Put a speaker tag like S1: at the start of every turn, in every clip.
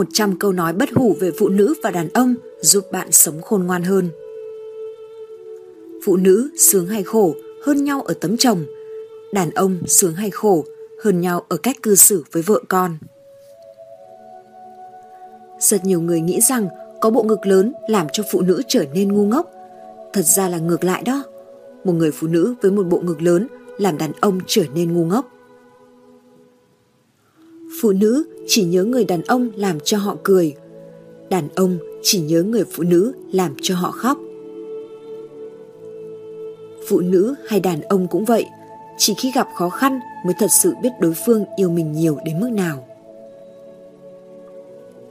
S1: 100 câu nói bất hủ về phụ nữ và đàn ông giúp bạn sống khôn ngoan hơn. Phụ nữ sướng hay khổ hơn nhau ở tấm chồng, đàn ông sướng hay khổ hơn nhau ở cách cư xử với vợ con. Rất nhiều người nghĩ rằng có bộ ngực lớn làm cho phụ nữ trở nên ngu ngốc. Thật ra là ngược lại đó. Một người phụ nữ với một bộ ngực lớn làm đàn ông trở nên ngu ngốc. Phụ nữ chỉ nhớ người đàn ông làm cho họ cười. Đàn ông chỉ nhớ người phụ nữ làm cho họ khóc. Phụ nữ hay đàn ông cũng vậy, chỉ khi gặp khó khăn mới thật sự biết đối phương yêu mình nhiều đến mức nào.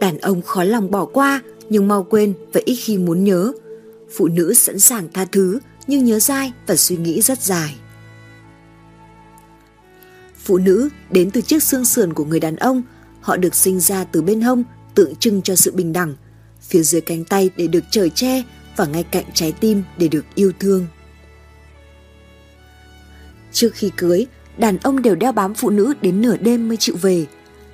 S1: Đàn ông khó lòng bỏ qua nhưng mau quên và ít khi muốn nhớ. Phụ nữ sẵn sàng tha thứ nhưng nhớ dai và suy nghĩ rất dài. Phụ nữ đến từ chiếc xương sườn của người đàn ông, họ được sinh ra từ bên hông tượng trưng cho sự bình đẳng, phía dưới cánh tay để được trời che và ngay cạnh trái tim để được yêu thương. Trước khi cưới, đàn ông đều đeo bám phụ nữ đến nửa đêm mới chịu về.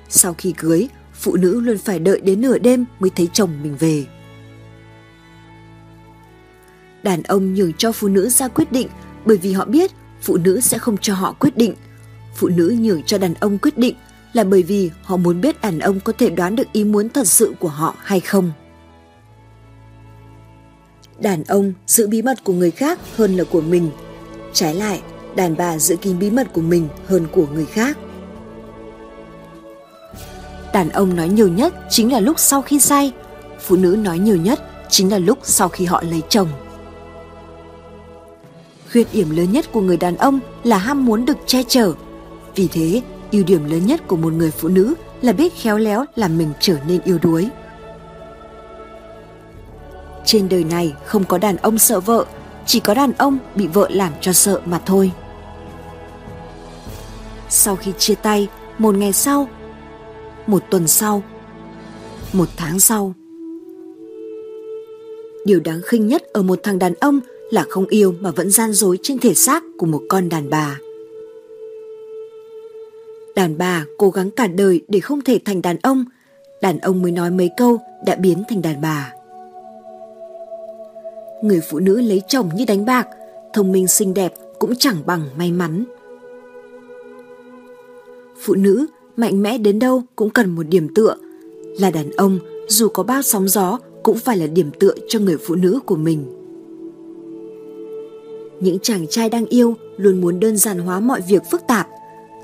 S1: Sau khi cưới, phụ nữ luôn phải đợi đến nửa đêm mới thấy chồng mình về. Đàn ông nhường cho phụ nữ ra quyết định bởi vì họ biết phụ nữ sẽ không cho họ quyết định. Phụ nữ nhường cho đàn ông quyết định là bởi vì họ muốn biết đàn ông có thể đoán được ý muốn thật sự của họ hay không. Đàn ông giữ bí mật của người khác hơn là của mình. Trái lại, đàn bà giữ kín bí mật của mình hơn của người khác. Đàn ông nói nhiều nhất chính là lúc sau khi say, phụ nữ nói nhiều nhất chính là lúc sau khi họ lấy chồng. Khuyết điểm lớn nhất của người đàn ông là ham muốn được che chở. Vì thế, ưu điểm lớn nhất của một người phụ nữ là biết khéo léo làm mình trở nên yêu đuối. Trên đời này không có đàn ông sợ vợ, chỉ có đàn ông bị vợ làm cho sợ mà thôi. Sau khi chia tay, một ngày sau, một tuần sau, một tháng sau. Điều đáng khinh nhất ở một thằng đàn ông là không yêu mà vẫn gian dối trên thể xác của một con đàn bà. Đàn bà cố gắng cả đời để không thể thành đàn ông, đàn ông mới nói mấy câu đã biến thành đàn bà. Người phụ nữ lấy chồng như đánh bạc, thông minh xinh đẹp cũng chẳng bằng may mắn. Phụ nữ mạnh mẽ đến đâu cũng cần một điểm tựa. Là đàn ông, dù có bao sóng gió cũng phải là điểm tựa cho người phụ nữ của mình. Những chàng trai đang yêu luôn muốn đơn giản hóa mọi việc phức tạp.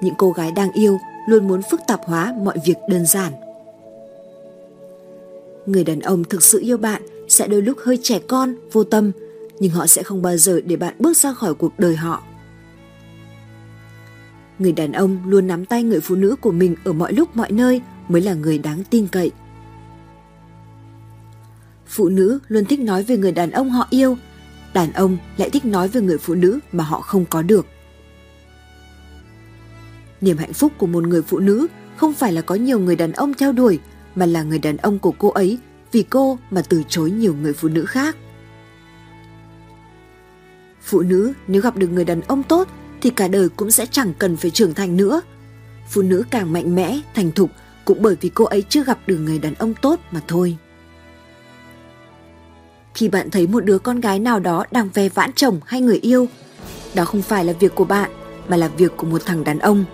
S1: Những cô gái đang yêu luôn muốn phức tạp hóa mọi việc đơn giản. Người đàn ông thực sự yêu bạn sẽ đôi lúc hơi trẻ con, vô tâm, nhưng họ sẽ không bao giờ để bạn bước ra khỏi cuộc đời họ. Người đàn ông luôn nắm tay người phụ nữ của mình ở mọi lúc mọi nơi mới là người đáng tin cậy. Phụ nữ luôn thích nói về người đàn ông họ yêu, đàn ông lại thích nói về người phụ nữ mà họ không có được. Niềm hạnh phúc của một người phụ nữ không phải là có nhiều người đàn ông theo đuổi, mà là người đàn ông của cô ấy vì cô mà từ chối nhiều người phụ nữ khác. Phụ nữ nếu gặp được người đàn ông tốt thì cả đời cũng sẽ chẳng cần phải trưởng thành nữa. Phụ nữ càng mạnh mẽ, thành thục cũng bởi vì cô ấy chưa gặp được người đàn ông tốt mà thôi. Khi bạn thấy một đứa con gái nào đó đang ve vãn chồng hay người yêu, đó không phải là việc của bạn mà là việc của một thằng đàn ông.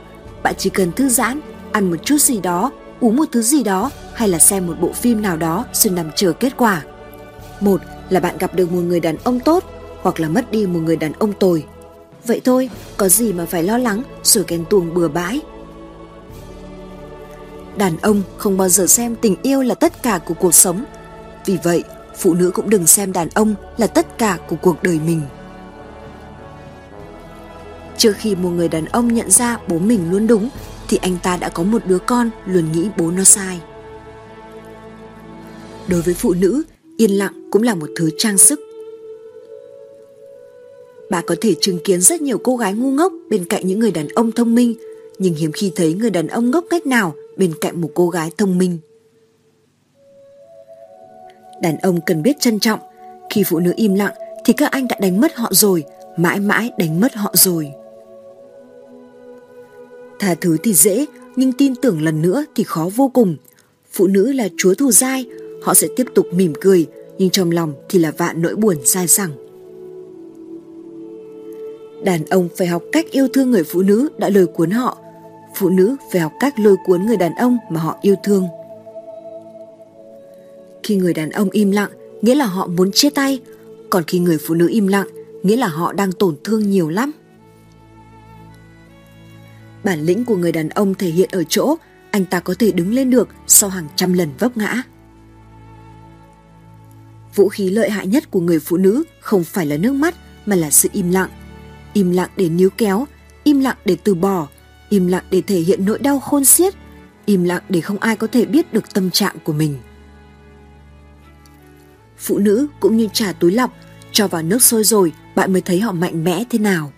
S1: Bạn chỉ cần thư giãn, ăn một chút gì đó, uống một thứ gì đó hay là xem một bộ phim nào đó rồi nằm chờ kết quả. Một là bạn gặp được một người đàn ông tốt hoặc là mất đi một người đàn ông tồi Vậy thôi, có gì mà phải lo lắng rồi ghen tuông bừa bãi. Đàn ông không bao giờ xem tình yêu là tất cả của cuộc sống. Vì vậy, phụ nữ cũng đừng xem đàn ông là tất cả của cuộc đời mình. Trước khi một người đàn ông nhận ra bố mình luôn đúng, thì anh ta đã có một đứa con luôn nghĩ bố nó sai. Đối với phụ nữ, yên lặng cũng là một thứ trang sức Bà có thể chứng kiến rất nhiều cô gái ngu ngốc bên cạnh những người đàn ông thông minh, nhưng hiếm khi thấy người đàn ông ngốc cách nào bên cạnh một cô gái thông minh. Đàn ông cần biết trân trọng, khi phụ nữ im lặng thì các anh đã đánh mất họ rồi, mãi mãi đánh mất họ rồi. Tha thứ thì dễ, nhưng tin tưởng lần nữa thì khó vô cùng. Phụ nữ là chúa thù dai, họ sẽ tiếp tục mỉm cười, nhưng trong lòng thì là vạn nỗi buồn sai sẳng. Đàn ông phải học cách yêu thương người phụ nữ đã lôi cuốn họ, phụ nữ phải học cách lôi cuốn người đàn ông mà họ yêu thương. Khi người đàn ông im lặng, nghĩa là họ muốn chia tay, còn khi người phụ nữ im lặng, nghĩa là họ đang tổn thương nhiều lắm. Bản lĩnh của người đàn ông thể hiện ở chỗ anh ta có thể đứng lên được sau hàng trăm lần vấp ngã. Vũ khí lợi hại nhất của người phụ nữ không phải là nước mắt mà là sự im lặng. Im lặng để níu kéo, im lặng để từ bỏ, im lặng để thể hiện nỗi đau khôn xiết, im lặng để không ai có thể biết được tâm trạng của mình. Phụ nữ cũng như trà túi lọc, cho vào nước sôi rồi bạn mới thấy họ mạnh mẽ thế nào.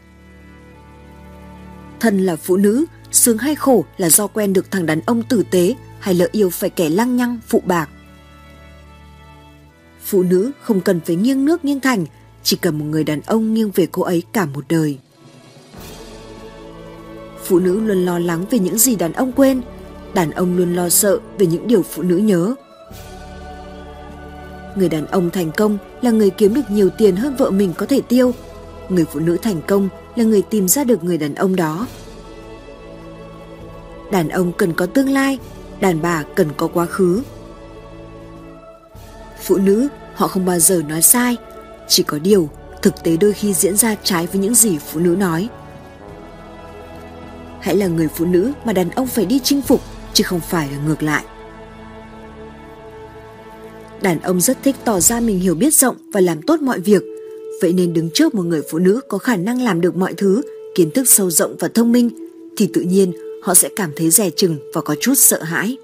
S1: Thân là phụ nữ, sướng hay khổ là do quen được thằng đàn ông tử tế hay lỡ yêu phải kẻ lăng nhăng phụ bạc. Phụ nữ không cần phải nghiêng nước nghiêng thành, chỉ cần một người đàn ông nghiêng về cô ấy cả một đời. Phụ nữ luôn lo lắng về những gì đàn ông quên, đàn ông luôn lo sợ về những điều phụ nữ nhớ. Người đàn ông thành công là người kiếm được nhiều tiền hơn vợ mình có thể tiêu. Người phụ nữ thành công là người tìm ra được người đàn ông đó. Đàn ông cần có tương lai, đàn bà cần có quá khứ. Phụ nữ họ không bao giờ nói sai, chỉ có điều thực tế đôi khi diễn ra trái với những gì phụ nữ nói. Hãy là người phụ nữ mà đàn ông phải đi chinh phục chứ không phải là ngược lại. Đàn ông rất thích tỏ ra mình hiểu biết rộng và làm tốt mọi việc, vậy nên đứng trước một người phụ nữ có khả năng làm được mọi thứ, kiến thức sâu rộng và thông minh, thì tự nhiên họ sẽ cảm thấy rẻ chừng và có chút sợ hãi.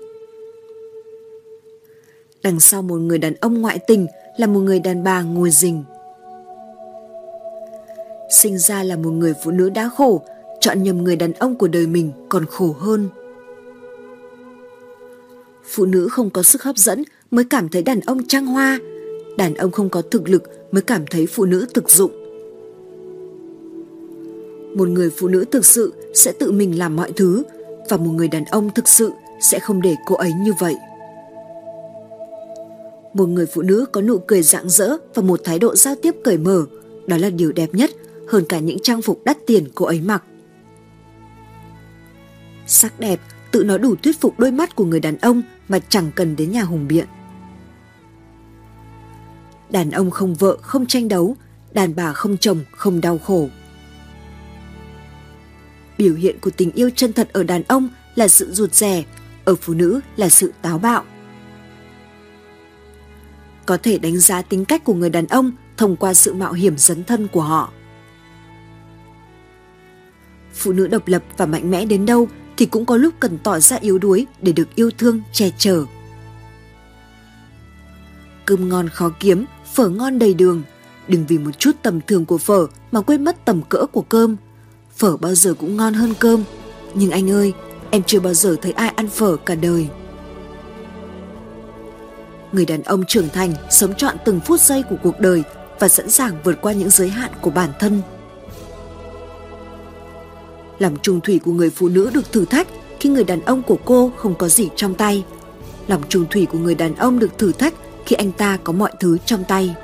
S1: Đằng sau một người đàn ông ngoại tình là một người đàn bà ngồi rình. Sinh ra là một người phụ nữ đã khổ, chọn nhầm người đàn ông của đời mình còn khổ hơn. Phụ nữ không có sức hấp dẫn mới cảm thấy đàn ông trăng hoa, đàn ông không có thực lực mới cảm thấy phụ nữ thực dụng. Một người phụ nữ thực sự sẽ tự mình làm mọi thứ và một người đàn ông thực sự sẽ không để cô ấy như vậy. Một người phụ nữ có nụ cười rạng rỡ và một thái độ giao tiếp cởi mở, đó là điều đẹp nhất hơn cả những trang phục đắt tiền cô ấy mặc. Sắc đẹp tự nó đủ thuyết phục đôi mắt của người đàn ông mà chẳng cần đến nhà hùng biện. Đàn ông không vợ không tranh đấu, đàn bà không chồng không đau khổ. Biểu hiện của tình yêu chân thật ở đàn ông là sự rụt rè, ở phụ nữ là sự táo bạo. Có thể đánh giá tính cách của người đàn ông thông qua sự mạo hiểm dấn thân của họ. Phụ nữ độc lập và mạnh mẽ đến đâu thì cũng có lúc cần tỏ ra yếu đuối để được yêu thương, che chở. Cơm ngon khó kiếm, phở ngon đầy đường. Đừng vì một chút tầm thường của phở mà quên mất tầm cỡ của cơm. Phở bao giờ cũng ngon hơn cơm. Nhưng anh ơi, em chưa bao giờ thấy ai ăn phở cả đời. Người đàn ông trưởng thành sống trọn từng phút giây của cuộc đời và sẵn sàng vượt qua những giới hạn của bản thân Lòng trung thủy của người phụ nữ được thử thách khi người đàn ông của cô không có gì trong tay. Lòng trung thủy của người đàn ông được thử thách khi anh ta có mọi thứ trong tay.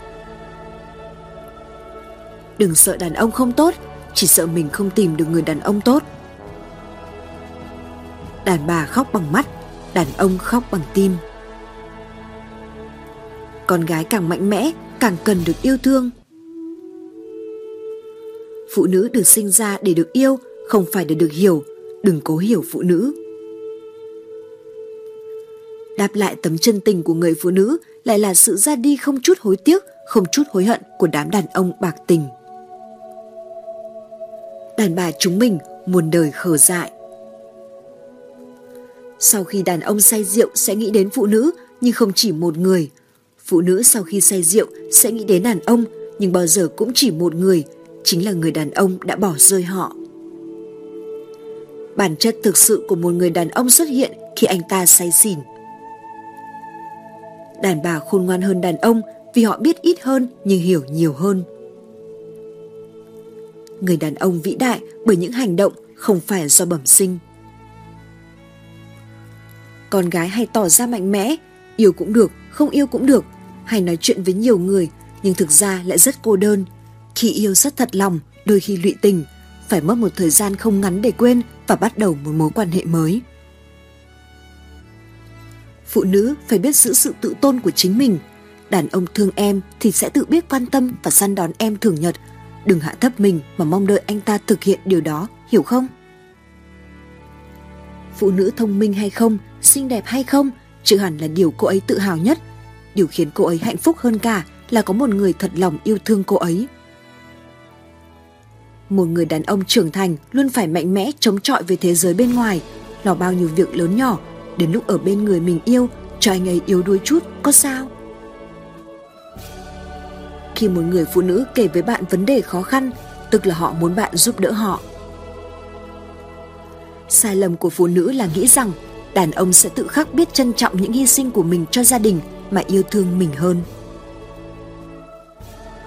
S1: Đừng sợ đàn ông không tốt, chỉ sợ mình không tìm được người đàn ông tốt. Đàn bà khóc bằng mắt, đàn ông khóc bằng tim. Con gái càng mạnh mẽ, càng cần được yêu thương. Phụ nữ được sinh ra để được yêu không phải để được hiểu, đừng cố hiểu phụ nữ. Đáp lại tấm chân tình của người phụ nữ lại là sự ra đi không chút hối tiếc, không chút hối hận của đám đàn ông bạc tình. Đàn bà chúng mình muôn đời khờ dại. Sau khi đàn ông say rượu sẽ nghĩ đến phụ nữ nhưng không chỉ một người. Phụ nữ sau khi say rượu sẽ nghĩ đến đàn ông nhưng bao giờ cũng chỉ một người, chính là người đàn ông đã bỏ rơi họ bản chất thực sự của một người đàn ông xuất hiện khi anh ta say xỉn. Đàn bà khôn ngoan hơn đàn ông vì họ biết ít hơn nhưng hiểu nhiều hơn. Người đàn ông vĩ đại bởi những hành động không phải do bẩm sinh. Con gái hay tỏ ra mạnh mẽ, yêu cũng được, không yêu cũng được, hay nói chuyện với nhiều người nhưng thực ra lại rất cô đơn. Khi yêu rất thật lòng, đôi khi lụy tình, phải mất một thời gian không ngắn để quên và bắt đầu một mối quan hệ mới. Phụ nữ phải biết giữ sự tự tôn của chính mình. Đàn ông thương em thì sẽ tự biết quan tâm và săn đón em thường nhật. Đừng hạ thấp mình mà mong đợi anh ta thực hiện điều đó, hiểu không? Phụ nữ thông minh hay không, xinh đẹp hay không, chưa hẳn là điều cô ấy tự hào nhất. Điều khiến cô ấy hạnh phúc hơn cả là có một người thật lòng yêu thương cô ấy. Một người đàn ông trưởng thành luôn phải mạnh mẽ chống chọi với thế giới bên ngoài, lo bao nhiêu việc lớn nhỏ, đến lúc ở bên người mình yêu, cho anh ấy yếu đuối chút, có sao? Khi một người phụ nữ kể với bạn vấn đề khó khăn, tức là họ muốn bạn giúp đỡ họ. Sai lầm của phụ nữ là nghĩ rằng đàn ông sẽ tự khắc biết trân trọng những hy sinh của mình cho gia đình mà yêu thương mình hơn.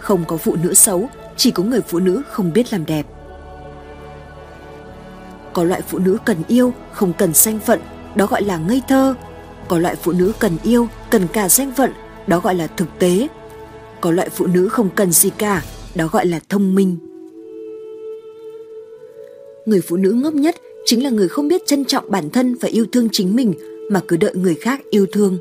S1: Không có phụ nữ xấu, chỉ có người phụ nữ không biết làm đẹp. Có loại phụ nữ cần yêu, không cần danh phận, đó gọi là ngây thơ. Có loại phụ nữ cần yêu, cần cả danh phận, đó gọi là thực tế. Có loại phụ nữ không cần gì cả, đó gọi là thông minh. Người phụ nữ ngốc nhất chính là người không biết trân trọng bản thân và yêu thương chính mình mà cứ đợi người khác yêu thương.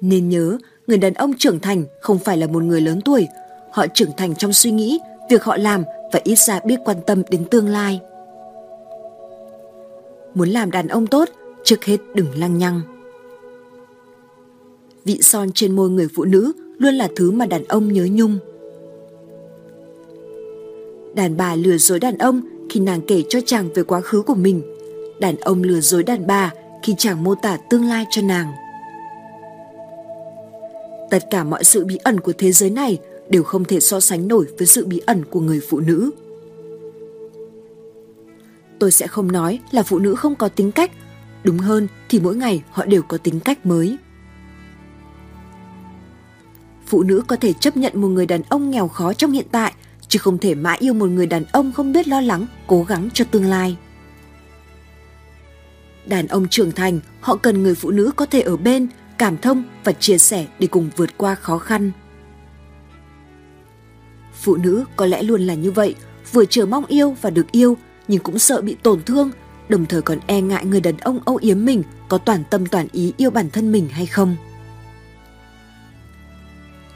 S1: Nên nhớ, người đàn ông trưởng thành không phải là một người lớn tuổi, họ trưởng thành trong suy nghĩ, việc họ làm và ít ra biết quan tâm đến tương lai. Muốn làm đàn ông tốt, trước hết đừng lăng nhăng. Vị son trên môi người phụ nữ luôn là thứ mà đàn ông nhớ nhung. Đàn bà lừa dối đàn ông khi nàng kể cho chàng về quá khứ của mình. Đàn ông lừa dối đàn bà khi chàng mô tả tương lai cho nàng. Tất cả mọi sự bí ẩn của thế giới này đều không thể so sánh nổi với sự bí ẩn của người phụ nữ. Tôi sẽ không nói là phụ nữ không có tính cách, đúng hơn thì mỗi ngày họ đều có tính cách mới. Phụ nữ có thể chấp nhận một người đàn ông nghèo khó trong hiện tại, chứ không thể mãi yêu một người đàn ông không biết lo lắng, cố gắng cho tương lai. Đàn ông trưởng thành, họ cần người phụ nữ có thể ở bên, cảm thông và chia sẻ để cùng vượt qua khó khăn. Phụ nữ có lẽ luôn là như vậy, vừa chờ mong yêu và được yêu, nhưng cũng sợ bị tổn thương, đồng thời còn e ngại người đàn ông âu yếm mình có toàn tâm toàn ý yêu bản thân mình hay không.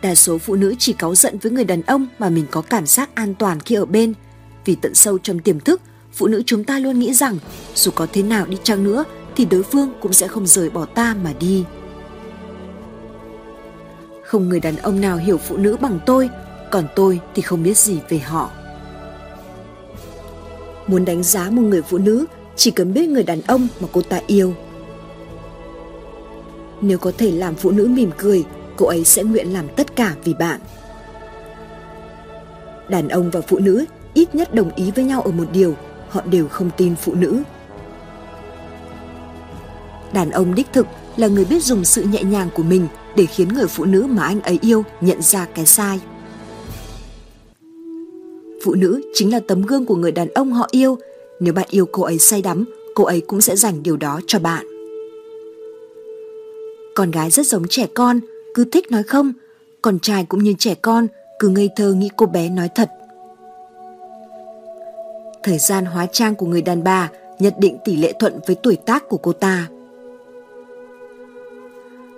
S1: Đa số phụ nữ chỉ cáu giận với người đàn ông mà mình có cảm giác an toàn khi ở bên, vì tận sâu trong tiềm thức, phụ nữ chúng ta luôn nghĩ rằng dù có thế nào đi chăng nữa thì đối phương cũng sẽ không rời bỏ ta mà đi. Không người đàn ông nào hiểu phụ nữ bằng tôi, còn tôi thì không biết gì về họ. Muốn đánh giá một người phụ nữ, chỉ cần biết người đàn ông mà cô ta yêu. Nếu có thể làm phụ nữ mỉm cười, cô ấy sẽ nguyện làm tất cả vì bạn. Đàn ông và phụ nữ ít nhất đồng ý với nhau ở một điều, họ đều không tin phụ nữ. Đàn ông đích thực là người biết dùng sự nhẹ nhàng của mình để khiến người phụ nữ mà anh ấy yêu nhận ra cái sai. Phụ nữ chính là tấm gương của người đàn ông họ yêu. Nếu bạn yêu cô ấy say đắm, cô ấy cũng sẽ dành điều đó cho bạn. Con gái rất giống trẻ con, cứ thích nói không. Con trai cũng như trẻ con, cứ ngây thơ nghĩ cô bé nói thật. Thời gian hóa trang của người đàn bà nhận định tỷ lệ thuận với tuổi tác của cô ta.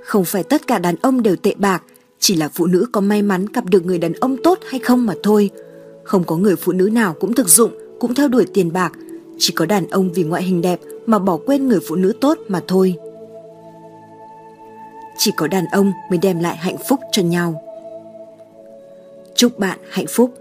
S1: Không phải tất cả đàn ông đều tệ bạc, chỉ là phụ nữ có may mắn gặp được người đàn ông tốt hay không mà thôi. Không có người phụ nữ nào cũng thực dụng, cũng theo đuổi tiền bạc, chỉ có đàn ông vì ngoại hình đẹp mà bỏ quên người phụ nữ tốt mà thôi. Chỉ có đàn ông mới đem lại hạnh phúc cho nhau. Chúc bạn hạnh phúc.